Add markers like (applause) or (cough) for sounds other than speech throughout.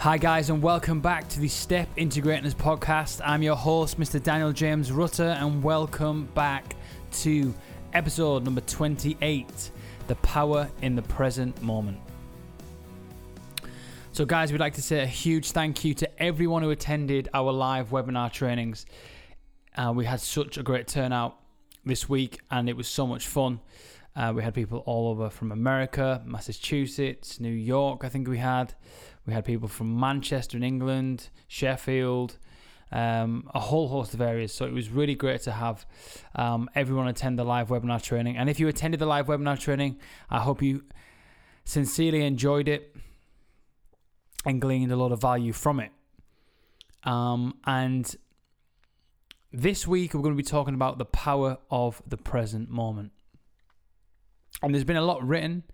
Hi, guys, and welcome back to the Step Integrators podcast. I'm your host, Mr. Daniel James Rutter, and welcome back to episode number 28 The Power in the Present Moment. So, guys, we'd like to say a huge thank you to everyone who attended our live webinar trainings. Uh, we had such a great turnout this week, and it was so much fun. Uh, we had people all over from America, Massachusetts, New York, I think we had. We had people from Manchester in England, Sheffield, um, a whole host of areas. So it was really great to have um, everyone attend the live webinar training. And if you attended the live webinar training, I hope you sincerely enjoyed it and gleaned a lot of value from it. Um, and this week, we're going to be talking about the power of the present moment. And there's been a lot written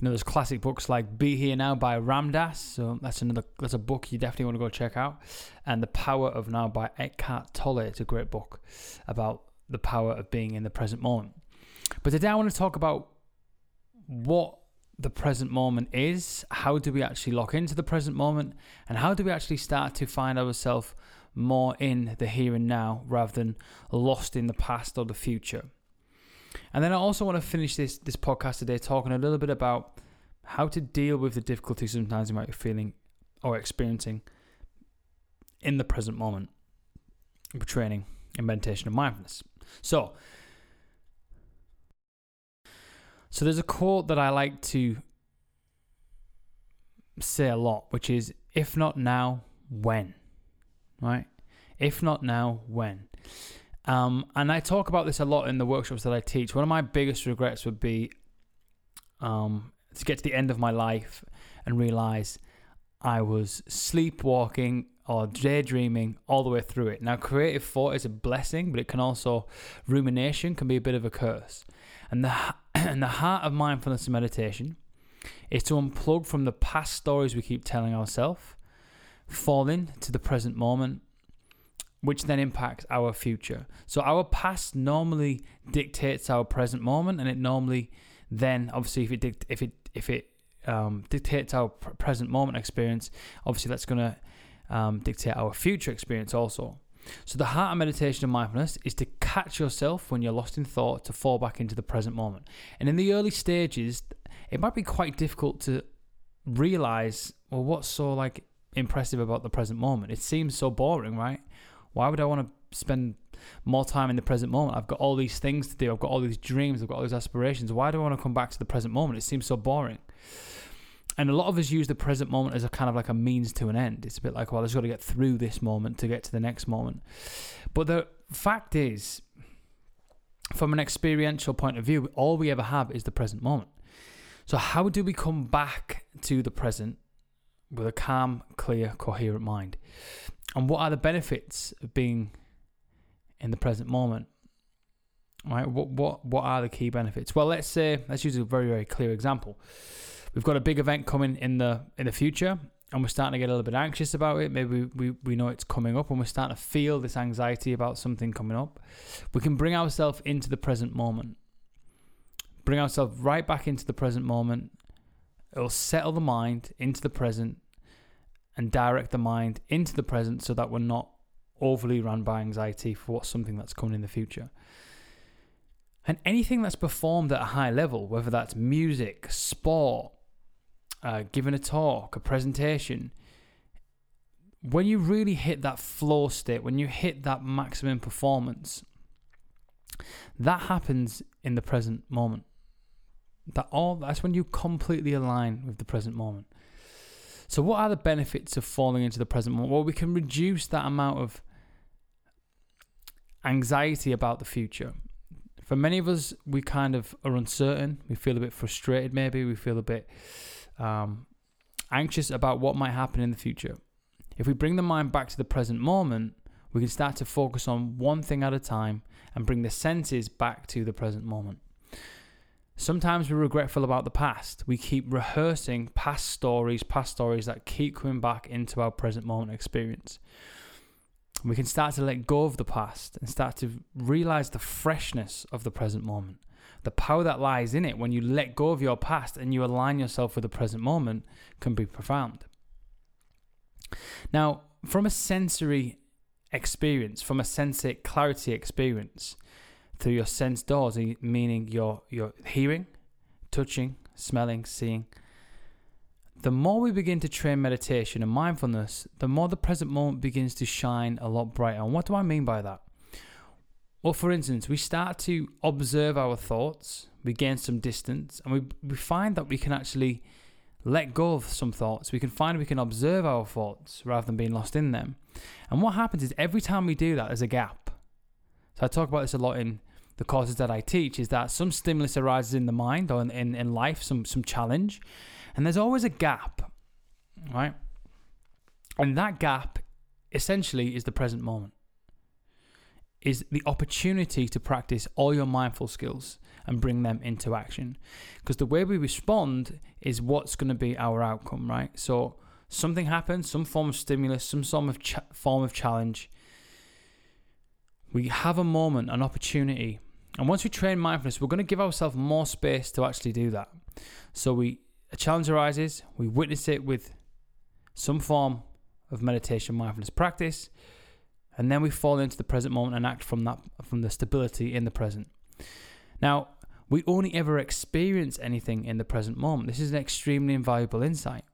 you know, there's classic books like Be Here Now by Ram Dass. So that's another that's a book you definitely want to go check out. And The Power of Now by Eckhart Tolle. It's a great book about the power of being in the present moment. But today I want to talk about what the present moment is, how do we actually lock into the present moment, and how do we actually start to find ourselves more in the here and now rather than lost in the past or the future. And then I also want to finish this this podcast today talking a little bit about how to deal with the difficulties sometimes you might be feeling or experiencing in the present moment with training in meditation and mindfulness. So, so there's a quote that I like to say a lot, which is if not now, when? Right? If not now, when? Um, and I talk about this a lot in the workshops that I teach. One of my biggest regrets would be um, to get to the end of my life and realize I was sleepwalking or daydreaming all the way through it. Now, creative thought is a blessing, but it can also, rumination can be a bit of a curse. And the, (clears throat) and the heart of mindfulness and meditation is to unplug from the past stories we keep telling ourselves, fall into the present moment, which then impacts our future. So our past normally dictates our present moment, and it normally then obviously if it dict- if it if it um, dictates our pr- present moment experience, obviously that's going to um, dictate our future experience also. So the heart of meditation and mindfulness is to catch yourself when you're lost in thought to fall back into the present moment. And in the early stages, it might be quite difficult to realize well what's so like impressive about the present moment. It seems so boring, right? Why would I want to spend more time in the present moment? I've got all these things to do. I've got all these dreams. I've got all these aspirations. Why do I want to come back to the present moment? It seems so boring. And a lot of us use the present moment as a kind of like a means to an end. It's a bit like, well, I just got to get through this moment to get to the next moment. But the fact is, from an experiential point of view, all we ever have is the present moment. So, how do we come back to the present with a calm, clear, coherent mind? And what are the benefits of being in the present moment? Right? What what what are the key benefits? Well, let's say let's use a very very clear example. We've got a big event coming in the in the future, and we're starting to get a little bit anxious about it. Maybe we, we know it's coming up, and we're starting to feel this anxiety about something coming up. We can bring ourselves into the present moment. Bring ourselves right back into the present moment. It'll settle the mind into the present and direct the mind into the present so that we're not overly run by anxiety for what's something that's coming in the future. And anything that's performed at a high level, whether that's music, sport, uh, giving a talk, a presentation, when you really hit that flow state, when you hit that maximum performance, that happens in the present moment. That all that's when you completely align with the present moment. So, what are the benefits of falling into the present moment? Well, we can reduce that amount of anxiety about the future. For many of us, we kind of are uncertain. We feel a bit frustrated, maybe. We feel a bit um, anxious about what might happen in the future. If we bring the mind back to the present moment, we can start to focus on one thing at a time and bring the senses back to the present moment. Sometimes we're regretful about the past. We keep rehearsing past stories, past stories that keep coming back into our present moment experience. We can start to let go of the past and start to realize the freshness of the present moment. The power that lies in it when you let go of your past and you align yourself with the present moment can be profound. Now, from a sensory experience, from a sensory clarity experience, through your sense doors, meaning your your hearing, touching, smelling, seeing. The more we begin to train meditation and mindfulness, the more the present moment begins to shine a lot brighter. And what do I mean by that? Well, for instance, we start to observe our thoughts, we gain some distance, and we, we find that we can actually let go of some thoughts. We can find we can observe our thoughts rather than being lost in them. And what happens is every time we do that, there's a gap. So I talk about this a lot in the courses that I teach is that some stimulus arises in the mind or in, in, in life, some, some challenge, and there's always a gap, right? And that gap essentially is the present moment, is the opportunity to practice all your mindful skills and bring them into action. Because the way we respond is what's going to be our outcome, right? So something happens, some form of stimulus, some form of, ch- form of challenge. We have a moment, an opportunity and once we train mindfulness, we're going to give ourselves more space to actually do that. So we a challenge arises, we witness it with some form of meditation mindfulness practice, and then we fall into the present moment and act from that from the stability in the present. Now, we only ever experience anything in the present moment. This is an extremely invaluable insight.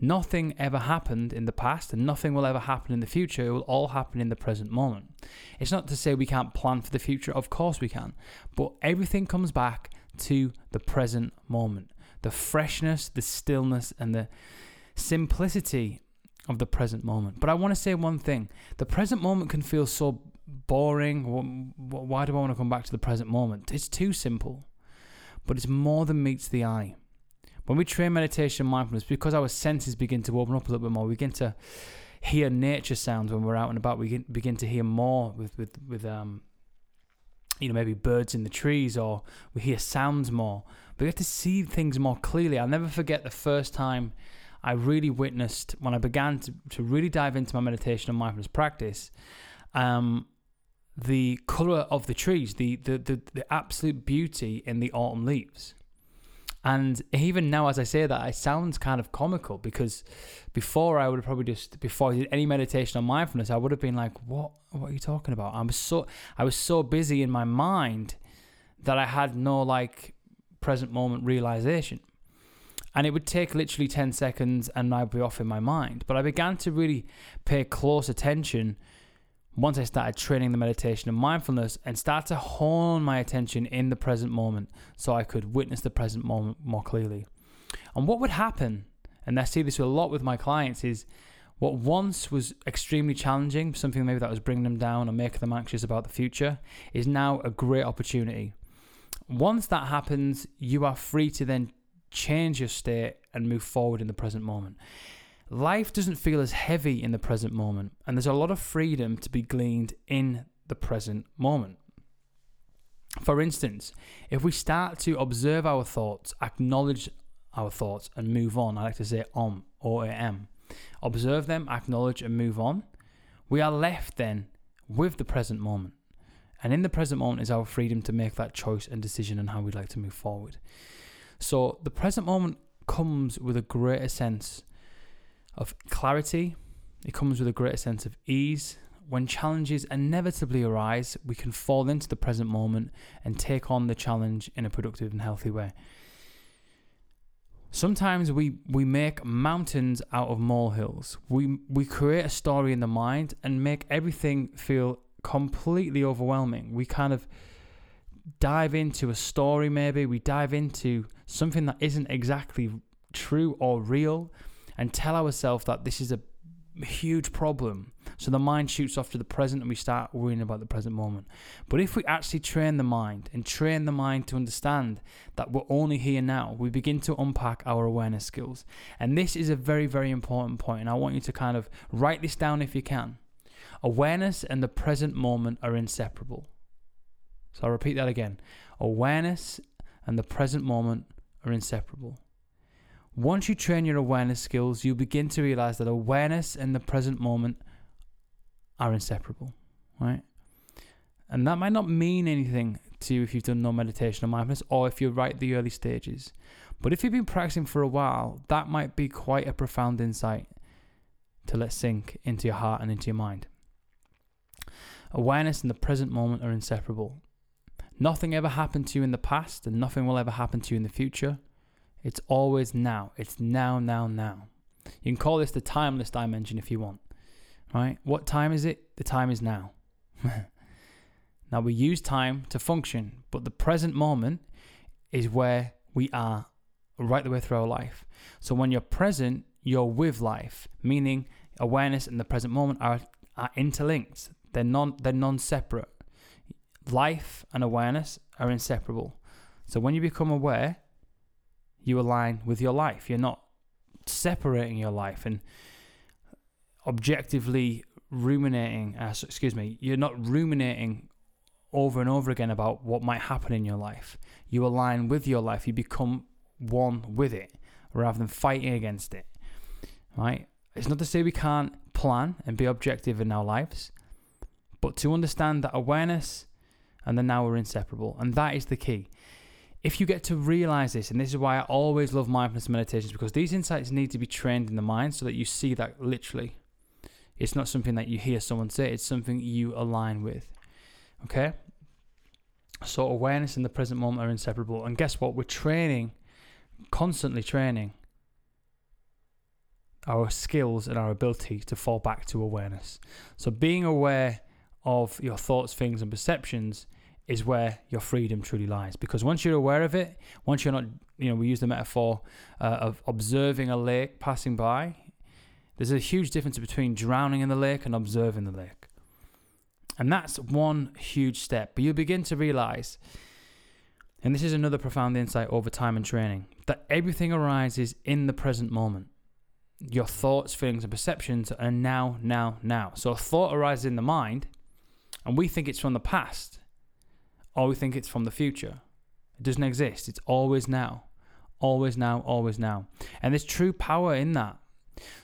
Nothing ever happened in the past and nothing will ever happen in the future. It will all happen in the present moment. It's not to say we can't plan for the future, of course we can, but everything comes back to the present moment. The freshness, the stillness, and the simplicity of the present moment. But I want to say one thing the present moment can feel so boring. Why do I want to come back to the present moment? It's too simple, but it's more than meets the eye. When we train meditation mindfulness, because our senses begin to open up a little bit more, we begin to hear nature sounds when we're out and about. We begin to hear more with with with um, you know, maybe birds in the trees, or we hear sounds more. We get to see things more clearly. I'll never forget the first time I really witnessed when I began to, to really dive into my meditation and mindfulness practice. Um, the color of the trees, the, the the the absolute beauty in the autumn leaves. And even now, as I say that, it sounds kind of comical because before I would have probably just before I did any meditation on mindfulness, I would have been like, "What? What are you talking about?" I was so I was so busy in my mind that I had no like present moment realization. And it would take literally 10 seconds and I'd be off in my mind. But I began to really pay close attention once I started training the meditation and mindfulness and start to hone my attention in the present moment so I could witness the present moment more clearly. And what would happen, and I see this a lot with my clients, is what once was extremely challenging, something maybe that was bringing them down or making them anxious about the future, is now a great opportunity. Once that happens, you are free to then change your state and move forward in the present moment life doesn't feel as heavy in the present moment, and there's a lot of freedom to be gleaned in the present moment. For instance, if we start to observe our thoughts, acknowledge our thoughts, and move on, I like to say om or am, observe them, acknowledge, and move on, we are left then with the present moment. And in the present moment is our freedom to make that choice and decision on how we'd like to move forward. So the present moment comes with a greater sense of clarity. It comes with a greater sense of ease. When challenges inevitably arise, we can fall into the present moment and take on the challenge in a productive and healthy way. Sometimes we, we make mountains out of molehills. We, we create a story in the mind and make everything feel completely overwhelming. We kind of dive into a story, maybe. We dive into something that isn't exactly true or real and tell ourselves that this is a huge problem. So the mind shoots off to the present and we start worrying about the present moment. But if we actually train the mind and train the mind to understand that we're only here now, we begin to unpack our awareness skills. And this is a very, very important point. and I want you to kind of write this down if you can. Awareness and the present moment are inseparable. So I'll repeat that again. Awareness and the present moment are inseparable. Once you train your awareness skills, you begin to realize that awareness and the present moment are inseparable, right? And that might not mean anything to you if you've done no meditation or mindfulness or if you're right at the early stages. But if you've been practicing for a while, that might be quite a profound insight to let sink into your heart and into your mind. Awareness and the present moment are inseparable. Nothing ever happened to you in the past, and nothing will ever happen to you in the future. It's always now. It's now, now, now. You can call this the timeless dimension if you want. Right? What time is it? The time is now. (laughs) now we use time to function, but the present moment is where we are right the way through our life. So when you're present, you're with life, meaning awareness and the present moment are, are interlinked. They're non they're non-separate. Life and awareness are inseparable. So when you become aware, you align with your life. You're not separating your life and objectively ruminating. Uh, excuse me. You're not ruminating over and over again about what might happen in your life. You align with your life. You become one with it rather than fighting against it. Right? It's not to say we can't plan and be objective in our lives, but to understand that awareness and the now are inseparable. And that is the key. If you get to realize this, and this is why I always love mindfulness meditations, because these insights need to be trained in the mind so that you see that literally. It's not something that you hear someone say, it's something you align with. Okay? So awareness and the present moment are inseparable. And guess what? We're training, constantly training our skills and our ability to fall back to awareness. So being aware of your thoughts, things, and perceptions is where your freedom truly lies. Because once you're aware of it, once you're not, you know, we use the metaphor uh, of observing a lake passing by. There's a huge difference between drowning in the lake and observing the lake. And that's one huge step. But you begin to realize, and this is another profound insight over time and training, that everything arises in the present moment. Your thoughts, feelings, and perceptions are now, now, now. So a thought arises in the mind and we think it's from the past or we think it's from the future. It doesn't exist. It's always now. Always now, always now. And there's true power in that.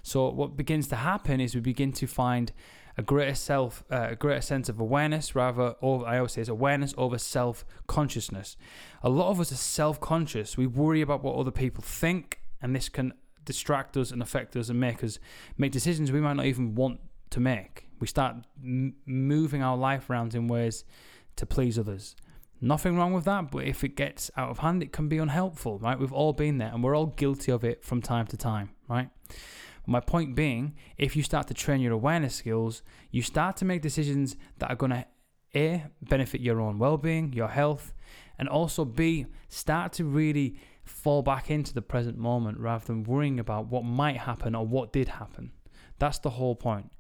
So what begins to happen is we begin to find a greater self, uh, a greater sense of awareness. Rather, over, I always say, is awareness over self consciousness. A lot of us are self conscious. We worry about what other people think, and this can distract us and affect us and make us make decisions we might not even want to make. We start m- moving our life around in ways to please others. Nothing wrong with that, but if it gets out of hand, it can be unhelpful, right? We've all been there and we're all guilty of it from time to time, right? My point being, if you start to train your awareness skills, you start to make decisions that are going to A, benefit your own well being, your health, and also B, start to really fall back into the present moment rather than worrying about what might happen or what did happen. That's the whole point.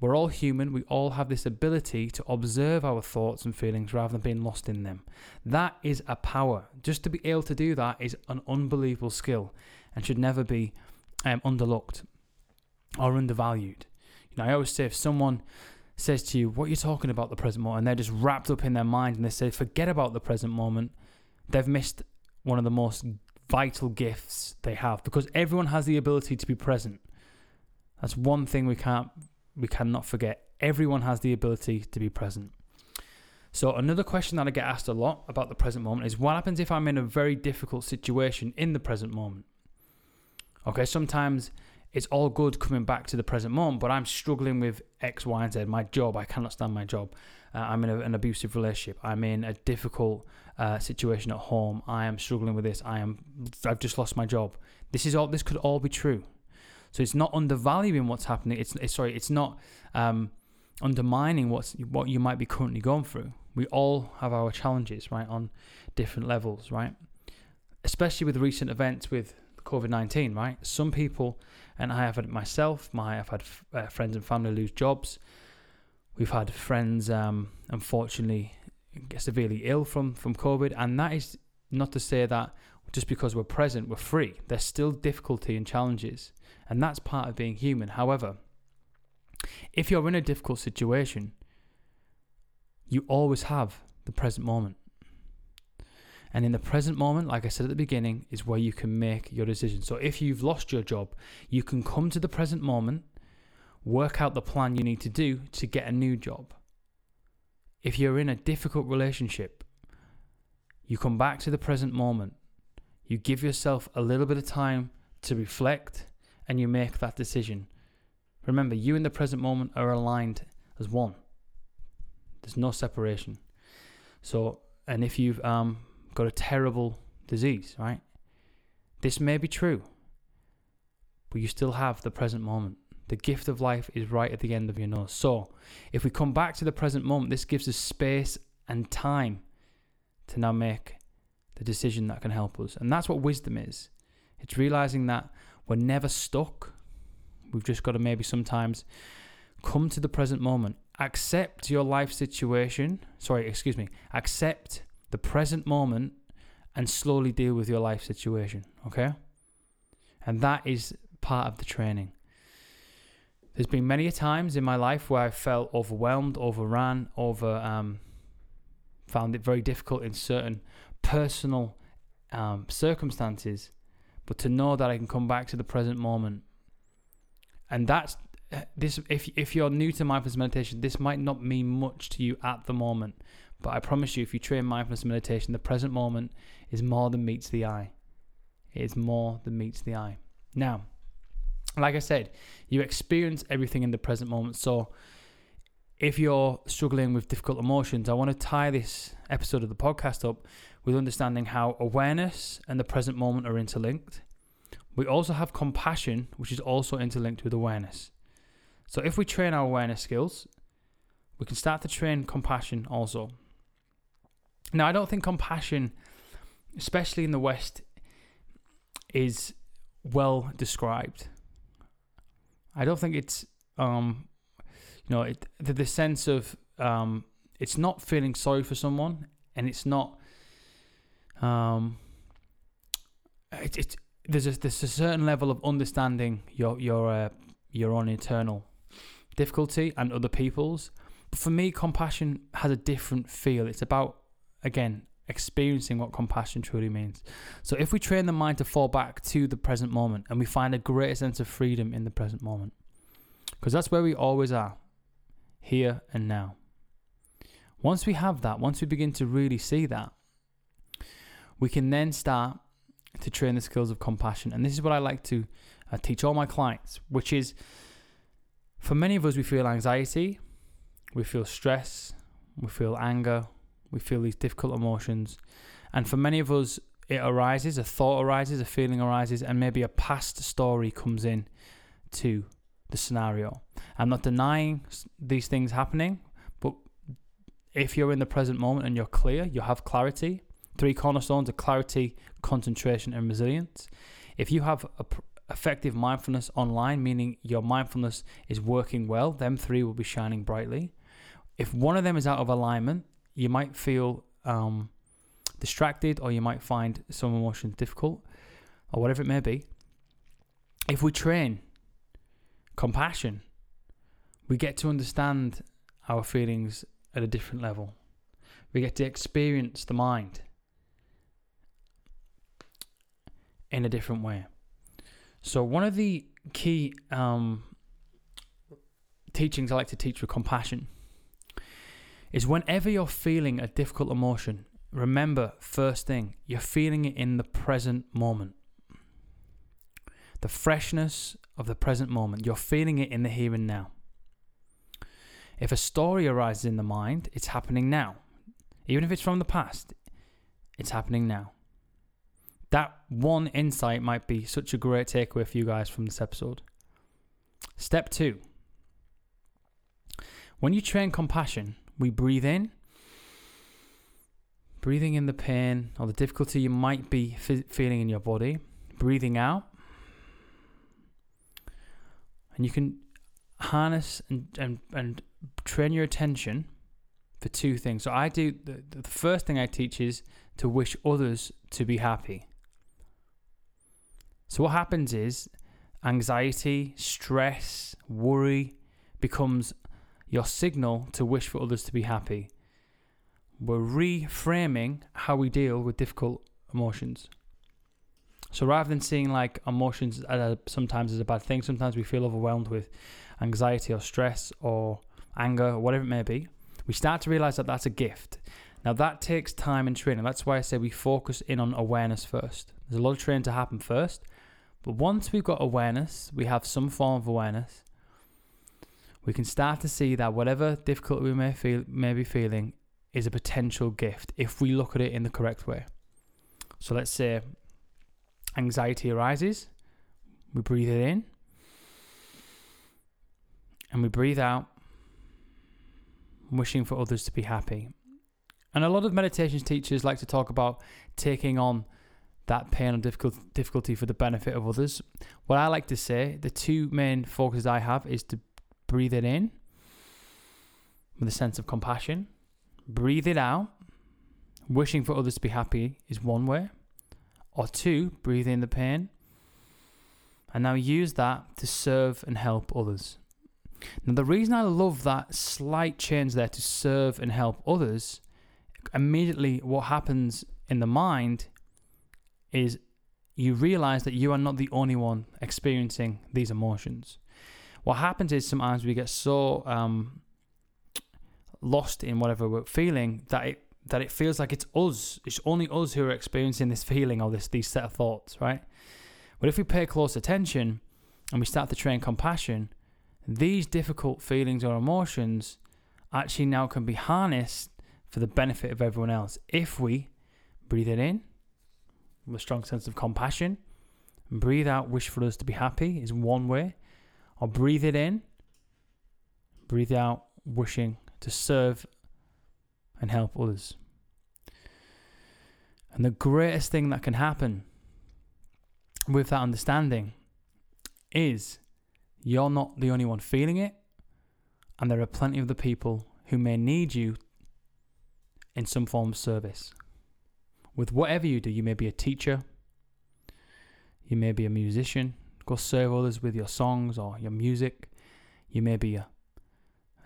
We're all human. We all have this ability to observe our thoughts and feelings rather than being lost in them. That is a power. Just to be able to do that is an unbelievable skill and should never be um, underlooked or undervalued. You know, I always say if someone says to you, What are you talking about the present moment? and they're just wrapped up in their mind and they say, Forget about the present moment, they've missed one of the most vital gifts they have because everyone has the ability to be present. That's one thing we can't we cannot forget everyone has the ability to be present. So, another question that I get asked a lot about the present moment is what happens if I'm in a very difficult situation in the present moment? Okay, sometimes it's all good coming back to the present moment, but I'm struggling with X, Y, and Z. My job, I cannot stand my job. Uh, I'm in a, an abusive relationship. I'm in a difficult uh, situation at home. I am struggling with this. I am. I've just lost my job. This is all. This could all be true. So it's not undervaluing what's happening. It's, it's sorry, it's not um, undermining what's what you might be currently going through. We all have our challenges, right, on different levels, right? Especially with recent events with COVID nineteen, right? Some people, and I have had myself. My I've had uh, friends and family lose jobs. We've had friends, um, unfortunately, get severely ill from from COVID, and that is not to say that just because we're present, we're free. There's still difficulty and challenges. And that's part of being human. However, if you're in a difficult situation, you always have the present moment. And in the present moment, like I said at the beginning, is where you can make your decision. So if you've lost your job, you can come to the present moment, work out the plan you need to do to get a new job. If you're in a difficult relationship, you come back to the present moment. You give yourself a little bit of time to reflect and you make that decision Remember, you in the present moment are aligned as one. There's no separation. So, and if you've um, got a terrible disease, right? This may be true, but you still have the present moment. The gift of life is right at the end of your nose. So, if we come back to the present moment, this gives us space and time to now make the decision that can help us. And that's what wisdom is. It's realizing that we're never stuck. We've just got to maybe sometimes come to the present moment, accept your life situation. Sorry, excuse me. Accept the present moment and slowly deal with your life situation. Okay? And that is part of the training. There's been many a times in my life where I felt overwhelmed, overran, over um, found it very difficult in certain personal um, circumstances, but to know that I can come back to the present moment, and that's uh, this. If if you're new to mindfulness meditation, this might not mean much to you at the moment, but I promise you, if you train mindfulness meditation, the present moment is more than meets the eye. It is more than meets the eye. Now, like I said, you experience everything in the present moment. So if you're struggling with difficult emotions, I want to tie this episode of the podcast up with understanding how awareness and the present moment are interlinked. We also have compassion, which is also interlinked with awareness. So if we train our awareness skills, we can start to train compassion also. Now, I don't think compassion, especially in the West, is well described. I don't think it's um, you know, it, the, the sense of um, it's not feeling sorry for someone, and it's not. Um, it, it there's a there's a certain level of understanding your your uh, your own internal difficulty and other people's. But for me, compassion has a different feel. It's about again experiencing what compassion truly means. So if we train the mind to fall back to the present moment and we find a greater sense of freedom in the present moment, because that's where we always are here and now. Once we have that, once we begin to really see that, we can then start to train the skills of compassion. And this is what I like to uh, teach all my clients, which is for many of us, we feel anxiety, we feel stress, we feel anger, we feel these difficult emotions. And for many of us, it arises, a thought arises, a feeling arises, and maybe a past story comes in to the scenario. I'm not denying these things happening, but if you're in the present moment and you're clear, you have clarity. Three cornerstones of clarity, concentration, and resilience. If you have a effective mindfulness online, meaning your mindfulness is working well, them three will be shining brightly. If one of them is out of alignment, you might feel um, distracted or you might find some emotions difficult or whatever it may be. If we train compassion, we get to understand our feelings at a different level. We get to experience the mind in a different way. So, one of the key um, teachings I like to teach with compassion is whenever you're feeling a difficult emotion, remember first thing, you're feeling it in the present moment. The freshness of the present moment. You're feeling it in the here and now. If a story arises in the mind, it's happening now. Even if it's from the past, it's happening now. That one insight might be such a great takeaway for you guys from this episode. Step two when you train compassion, we breathe in, breathing in the pain or the difficulty you might be feeling in your body, breathing out, and you can harness and, and, and train your attention for two things. So I do the, the first thing I teach is to wish others to be happy. So what happens is anxiety, stress, worry becomes your signal to wish for others to be happy. We're reframing how we deal with difficult emotions. So rather than seeing like emotions as sometimes as a bad thing, sometimes we feel overwhelmed with anxiety or stress or anger or whatever it may be. We start to realize that that's a gift. Now that takes time and training. That's why I say we focus in on awareness first. There's a lot of training to happen first, but once we've got awareness, we have some form of awareness. we can start to see that whatever difficulty we may feel may be feeling is a potential gift if we look at it in the correct way. So let's say anxiety arises, we breathe it in, and we breathe out, wishing for others to be happy. And a lot of meditations teachers like to talk about taking on that pain or difficulty for the benefit of others. What I like to say, the two main focuses I have is to breathe it in with a sense of compassion, breathe it out, wishing for others to be happy is one way, or two, breathe in the pain, and now use that to serve and help others. Now, the reason I love that slight change there to serve and help others, immediately what happens in the mind is you realize that you are not the only one experiencing these emotions. What happens is sometimes we get so um, lost in whatever we're feeling that it that it feels like it's us. It's only us who are experiencing this feeling or this these set of thoughts, right? But if we pay close attention and we start to train compassion, these difficult feelings or emotions actually now can be harnessed for the benefit of everyone else if we breathe it in with a strong sense of compassion and breathe out wish for us to be happy is one way or breathe it in breathe out wishing to serve and help others and the greatest thing that can happen with that understanding is you're not the only one feeling it, and there are plenty of the people who may need you in some form of service. With whatever you do, you may be a teacher, you may be a musician, go serve others with your songs or your music. You may be a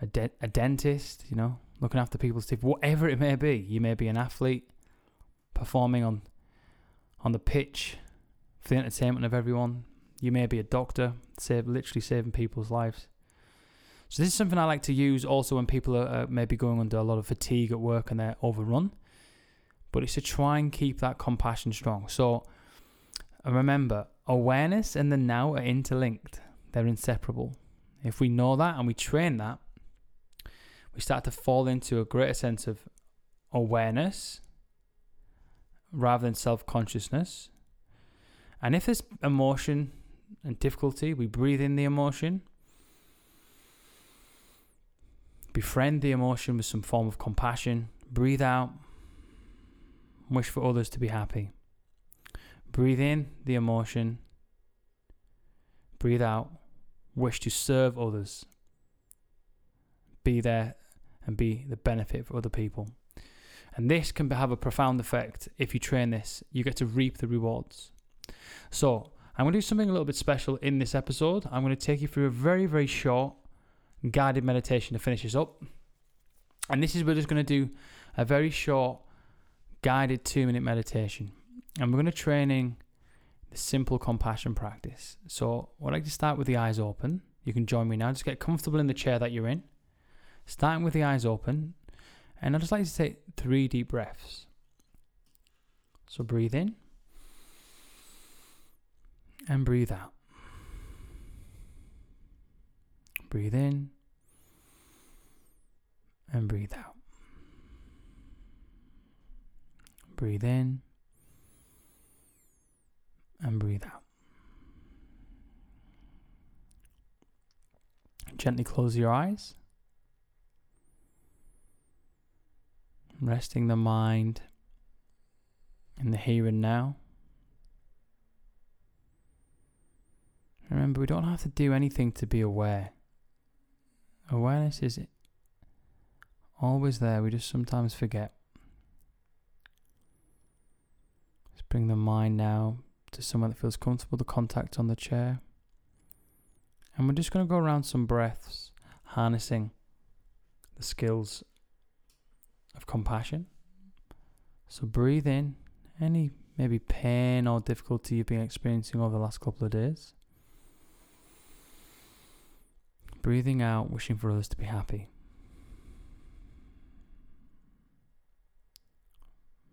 a, de- a dentist, you know, looking after people's teeth, whatever it may be. You may be an athlete performing on on the pitch for the entertainment of everyone. You may be a doctor, save literally saving people's lives. So this is something I like to use also when people are uh, maybe going under a lot of fatigue at work and they're overrun. But it's to try and keep that compassion strong. So remember, awareness and the now are interlinked. They're inseparable. If we know that and we train that, we start to fall into a greater sense of awareness rather than self consciousness. And if there's emotion and difficulty, we breathe in the emotion, befriend the emotion with some form of compassion, breathe out, wish for others to be happy. Breathe in the emotion, breathe out, wish to serve others, be there and be the benefit for other people. And this can have a profound effect if you train this. You get to reap the rewards. So, I'm going to do something a little bit special in this episode. I'm going to take you through a very, very short guided meditation to finish this up. And this is we're just going to do a very short guided two minute meditation. And we're going to training the simple compassion practice. So I'd like to start with the eyes open. You can join me now. Just get comfortable in the chair that you're in. Starting with the eyes open. And I'd just like to take three deep breaths. So breathe in and breathe out. Breathe in and breathe out. Breathe in and breathe out. Gently close your eyes. Resting the mind in the here and now. Remember, we don't have to do anything to be aware. Awareness is always there, we just sometimes forget. Let's bring the mind now to somewhere that feels comfortable, the contact on the chair. And we're just going to go around some breaths, harnessing the skills of compassion. So breathe in any maybe pain or difficulty you've been experiencing over the last couple of days. Breathing out, wishing for others to be happy.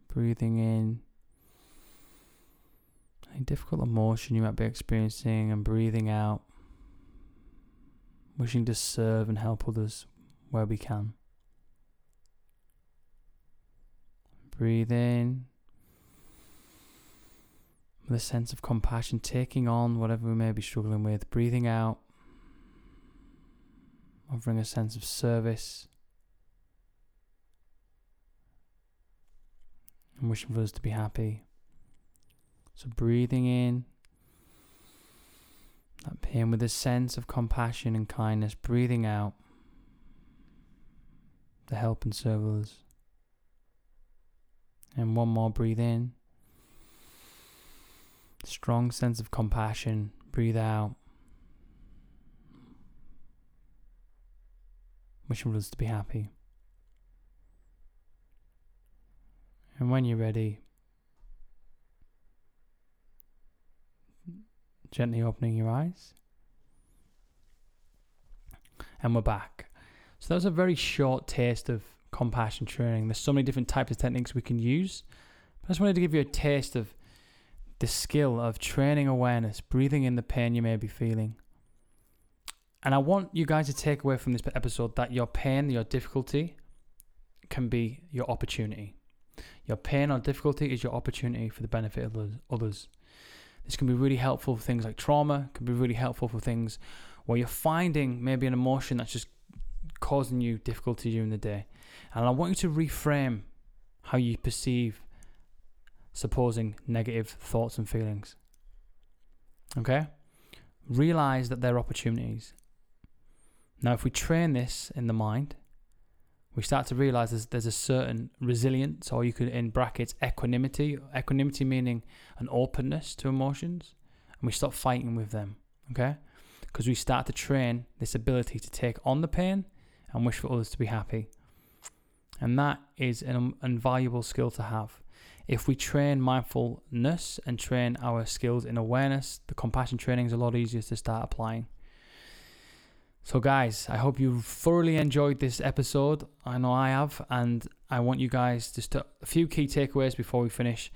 Breathing in any difficult emotion you might be experiencing, and breathing out, wishing to serve and help others where we can. Breathe in with a sense of compassion, taking on whatever we may be struggling with. Breathing out, offering a sense of service. And wishing for us to be happy. So breathing in that pain with a sense of compassion and kindness, breathing out to help and serve others. And one more, breathe in. Strong sense of compassion, breathe out. Wishing for us to be happy. And when you're ready, gently opening your eyes. And we're back. So that was a very short taste of compassion training. There's so many different types of techniques we can use. But I just wanted to give you a taste of the skill of training awareness, breathing in the pain you may be feeling. And I want you guys to take away from this episode that your pain, your difficulty can be your opportunity. Your pain or difficulty is your opportunity for the benefit of others. This can be really helpful for things like trauma, can be really helpful for things where you're finding maybe an emotion that's just causing you difficulty during the day. And I want you to reframe how you perceive supposing negative thoughts and feelings. Okay? Realize that they're opportunities. Now, if we train this in the mind, we start to realize there's, there's a certain resilience, or you could, in brackets, equanimity. Equanimity meaning an openness to emotions, and we stop fighting with them, okay? Because we start to train this ability to take on the pain and wish for others to be happy. And that is an invaluable skill to have. If we train mindfulness and train our skills in awareness, the compassion training is a lot easier to start applying. So, guys, I hope you thoroughly enjoyed this episode. I know I have, and I want you guys just to, a few key takeaways before we finish.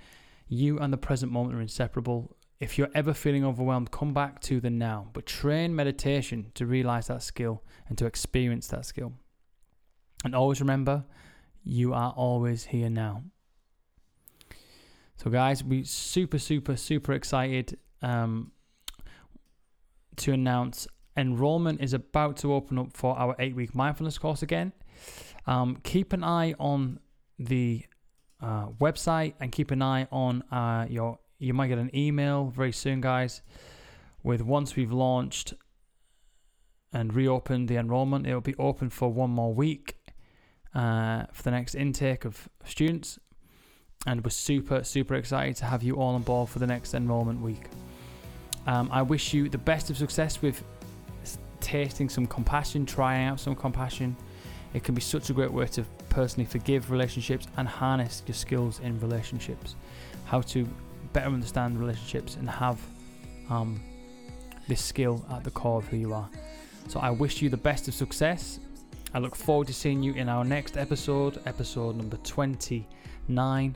You and the present moment are inseparable. If you're ever feeling overwhelmed, come back to the now, but train meditation to realize that skill and to experience that skill. And always remember, you are always here now. So, guys, we super, super, super excited um, to announce enrollment is about to open up for our eight week mindfulness course again. Um, keep an eye on the uh, website and keep an eye on uh, your. You might get an email very soon, guys. With once we've launched and reopened the enrollment, it will be open for one more week uh, for the next intake of students. And we're super, super excited to have you all on board for the next enrollment week. Um, I wish you the best of success with tasting some compassion, trying out some compassion. It can be such a great way to personally forgive relationships and harness your skills in relationships. How to better understand relationships and have um, this skill at the core of who you are. So I wish you the best of success. I look forward to seeing you in our next episode, episode number 29.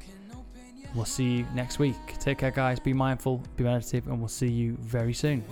We'll see you next week. Take care, guys. Be mindful, be meditative, and we'll see you very soon.